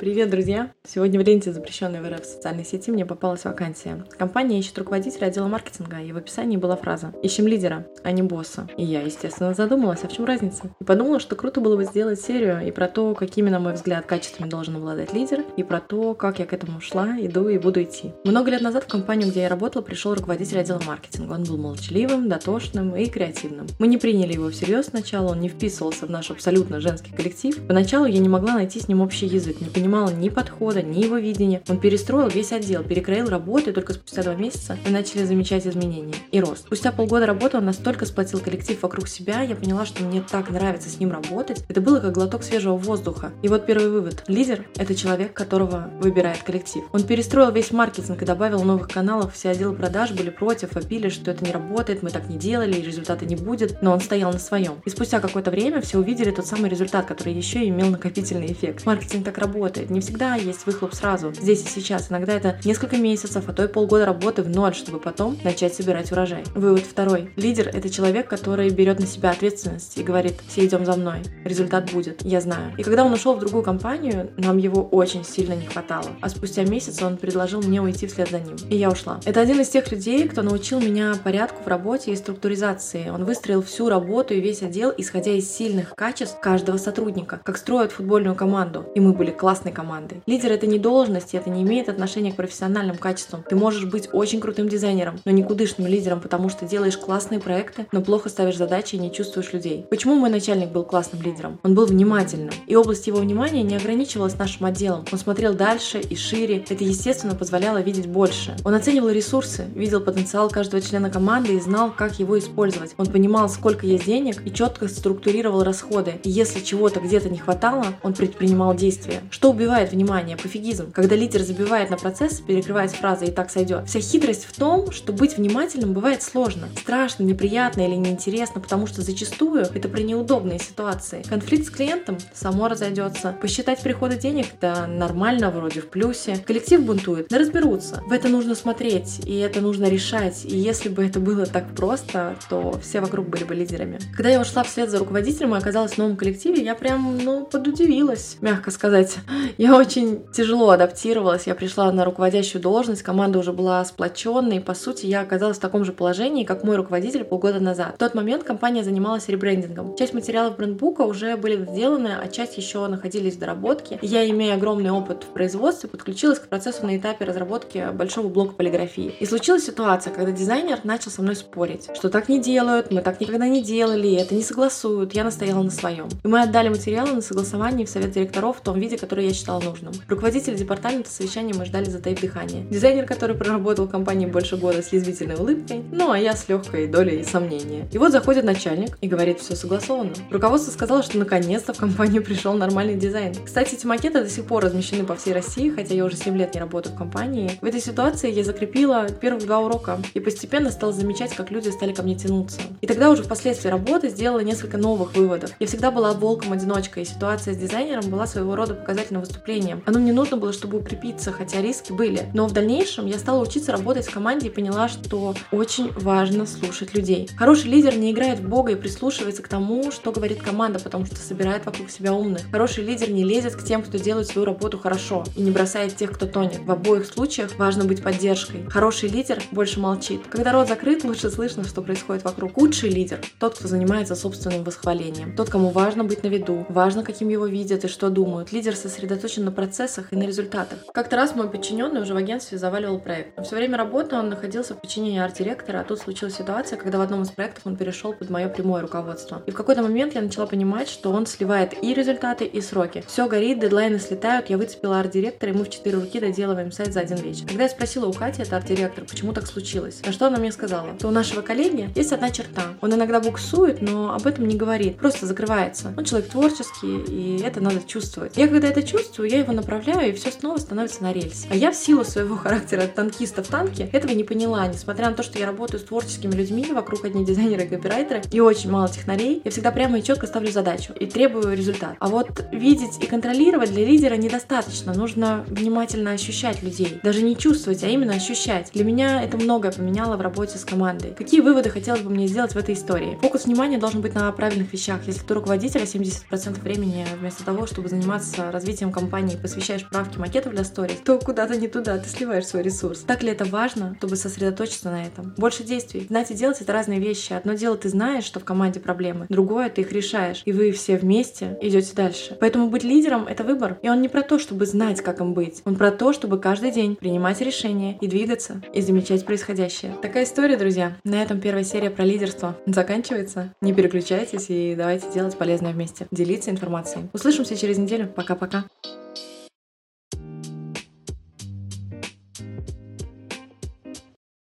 Привет, друзья! Сегодня в ленте запрещенной в РФ социальной сети мне попалась вакансия. Компания ищет руководителя отдела маркетинга, и в описании была фраза «Ищем лидера, а не босса». И я, естественно, задумалась, а в чем разница? И подумала, что круто было бы сделать серию и про то, какими, на мой взгляд, качествами должен обладать лидер, и про то, как я к этому шла, иду и буду идти. Много лет назад в компанию, где я работала, пришел руководитель отдела маркетинга. Он был молчаливым, дотошным и креативным. Мы не приняли его всерьез сначала, он не вписывался в наш абсолютно женский коллектив. Поначалу я не могла найти с ним общий язык, не понимала, понимала ни подхода, ни его видения. Он перестроил весь отдел, перекроил работу, и только спустя два месяца мы начали замечать изменения и рост. Спустя полгода работы он настолько сплотил коллектив вокруг себя, я поняла, что мне так нравится с ним работать. Это было как глоток свежего воздуха. И вот первый вывод. Лидер – это человек, которого выбирает коллектив. Он перестроил весь маркетинг и добавил новых каналов. Все отделы продаж были против, опили, что это не работает, мы так не делали, и результата не будет. Но он стоял на своем. И спустя какое-то время все увидели тот самый результат, который еще и имел накопительный эффект. Маркетинг так работает. Не всегда всегда есть выхлоп сразу, здесь и сейчас. Иногда это несколько месяцев, а то и полгода работы в ноль, чтобы потом начать собирать урожай. Вывод второй. Лидер – это человек, который берет на себя ответственность и говорит, все идем за мной, результат будет, я знаю. И когда он ушел в другую компанию, нам его очень сильно не хватало. А спустя месяц он предложил мне уйти вслед за ним. И я ушла. Это один из тех людей, кто научил меня порядку в работе и структуризации. Он выстроил всю работу и весь отдел, исходя из сильных качеств каждого сотрудника, как строят футбольную команду. И мы были классной командой команды. Лидер это не должность, и это не имеет отношения к профессиональным качествам. Ты можешь быть очень крутым дизайнером, но никудышным лидером, потому что делаешь классные проекты, но плохо ставишь задачи и не чувствуешь людей. Почему мой начальник был классным лидером? Он был внимательным, и область его внимания не ограничивалась нашим отделом. Он смотрел дальше и шире. Это, естественно, позволяло видеть больше. Он оценивал ресурсы, видел потенциал каждого члена команды и знал, как его использовать. Он понимал, сколько есть денег и четко структурировал расходы. И если чего-то где-то не хватало, он предпринимал действия. Что убивает внимание, пофигизм. Когда лидер забивает на процесс, перекрываясь фразой «и так сойдет». Вся хитрость в том, что быть внимательным бывает сложно, страшно, неприятно или неинтересно, потому что зачастую это при неудобной ситуации. Конфликт с клиентом само разойдется. Посчитать приходы денег – да нормально, вроде в плюсе. Коллектив бунтует, да разберутся. В это нужно смотреть, и это нужно решать. И если бы это было так просто, то все вокруг были бы лидерами. Когда я ушла вслед за руководителем и оказалась в новом коллективе, я прям, ну, подудивилась, мягко сказать. Я очень тяжело адаптировалась. Я пришла на руководящую должность, команда уже была сплоченной, по сути, я оказалась в таком же положении, как мой руководитель полгода назад. В тот момент компания занималась ребрендингом. Часть материалов брендбука уже были сделаны, а часть еще находились в доработке. Я, имея огромный опыт в производстве, подключилась к процессу на этапе разработки большого блока полиграфии. И случилась ситуация, когда дизайнер начал со мной спорить, что так не делают, мы так никогда не делали, это не согласуют. Я настояла на своем. И мы отдали материалы на согласование в совет директоров в том виде, который я считала нужным нужным. Руководитель департамента совещания мы ждали затаив дыхание. Дизайнер, который проработал в компании больше года с язвительной улыбкой, ну а я с легкой долей сомнения. И вот заходит начальник и говорит, все согласовано. Руководство сказало, что наконец-то в компанию пришел нормальный дизайн. Кстати, эти макеты до сих пор размещены по всей России, хотя я уже 7 лет не работаю в компании. В этой ситуации я закрепила первых два урока и постепенно стала замечать, как люди стали ко мне тянуться. И тогда уже впоследствии работы сделала несколько новых выводов. Я всегда была волком-одиночкой, и ситуация с дизайнером была своего рода показательным выступлением. Оно мне нужно было, чтобы укрепиться, хотя риски были. Но в дальнейшем я стала учиться работать в команде и поняла, что очень важно слушать людей. Хороший лидер не играет в бога и прислушивается к тому, что говорит команда, потому что собирает вокруг себя умных. Хороший лидер не лезет к тем, кто делает свою работу хорошо и не бросает тех, кто тонет. В обоих случаях важно быть поддержкой. Хороший лидер больше молчит. Когда рот закрыт, лучше слышно, что происходит вокруг. Худший лидер – тот, кто занимается собственным восхвалением. Тот, кому важно быть на виду, важно, каким его видят и что думают. Лидер сосредоточен на процессе процессах и на результатах. Как-то раз мой подчиненный уже в агентстве заваливал проект. Но все время работы он находился в подчинении арт-директора, а тут случилась ситуация, когда в одном из проектов он перешел под мое прямое руководство. И в какой-то момент я начала понимать, что он сливает и результаты, и сроки. Все горит, дедлайны слетают, я выцепила арт-директора, и мы в четыре руки доделываем сайт за один вечер. Когда я спросила у Кати, это арт-директор, почему так случилось, на что она мне сказала, что у нашего коллеги есть одна черта. Он иногда буксует, но об этом не говорит, просто закрывается. Он человек творческий, и это надо чувствовать. Я когда это чувствую, чувствую, я его направляю, и все снова становится на рельс. А я в силу своего характера танкиста в танке этого не поняла, несмотря на то, что я работаю с творческими людьми, вокруг одни дизайнеры и копирайтеры, и очень мало технарей, я всегда прямо и четко ставлю задачу и требую результат. А вот видеть и контролировать для лидера недостаточно, нужно внимательно ощущать людей, даже не чувствовать, а именно ощущать. Для меня это многое поменяло в работе с командой. Какие выводы хотелось бы мне сделать в этой истории? Фокус внимания должен быть на правильных вещах. Если ты руководитель, 70% времени вместо того, чтобы заниматься развитием компании, посвящаешь правки макетов для сторис, то куда-то не туда, ты сливаешь свой ресурс. Так ли это важно, чтобы сосредоточиться на этом? Больше действий. Знать и делать — это разные вещи. Одно дело ты знаешь, что в команде проблемы, другое ты их решаешь, и вы все вместе идете дальше. Поэтому быть лидером — это выбор. И он не про то, чтобы знать, как им быть. Он про то, чтобы каждый день принимать решения и двигаться, и замечать происходящее. Такая история, друзья. На этом первая серия про лидерство заканчивается. Не переключайтесь и давайте делать полезное вместе. Делиться информацией. Услышимся через неделю. Пока-пока.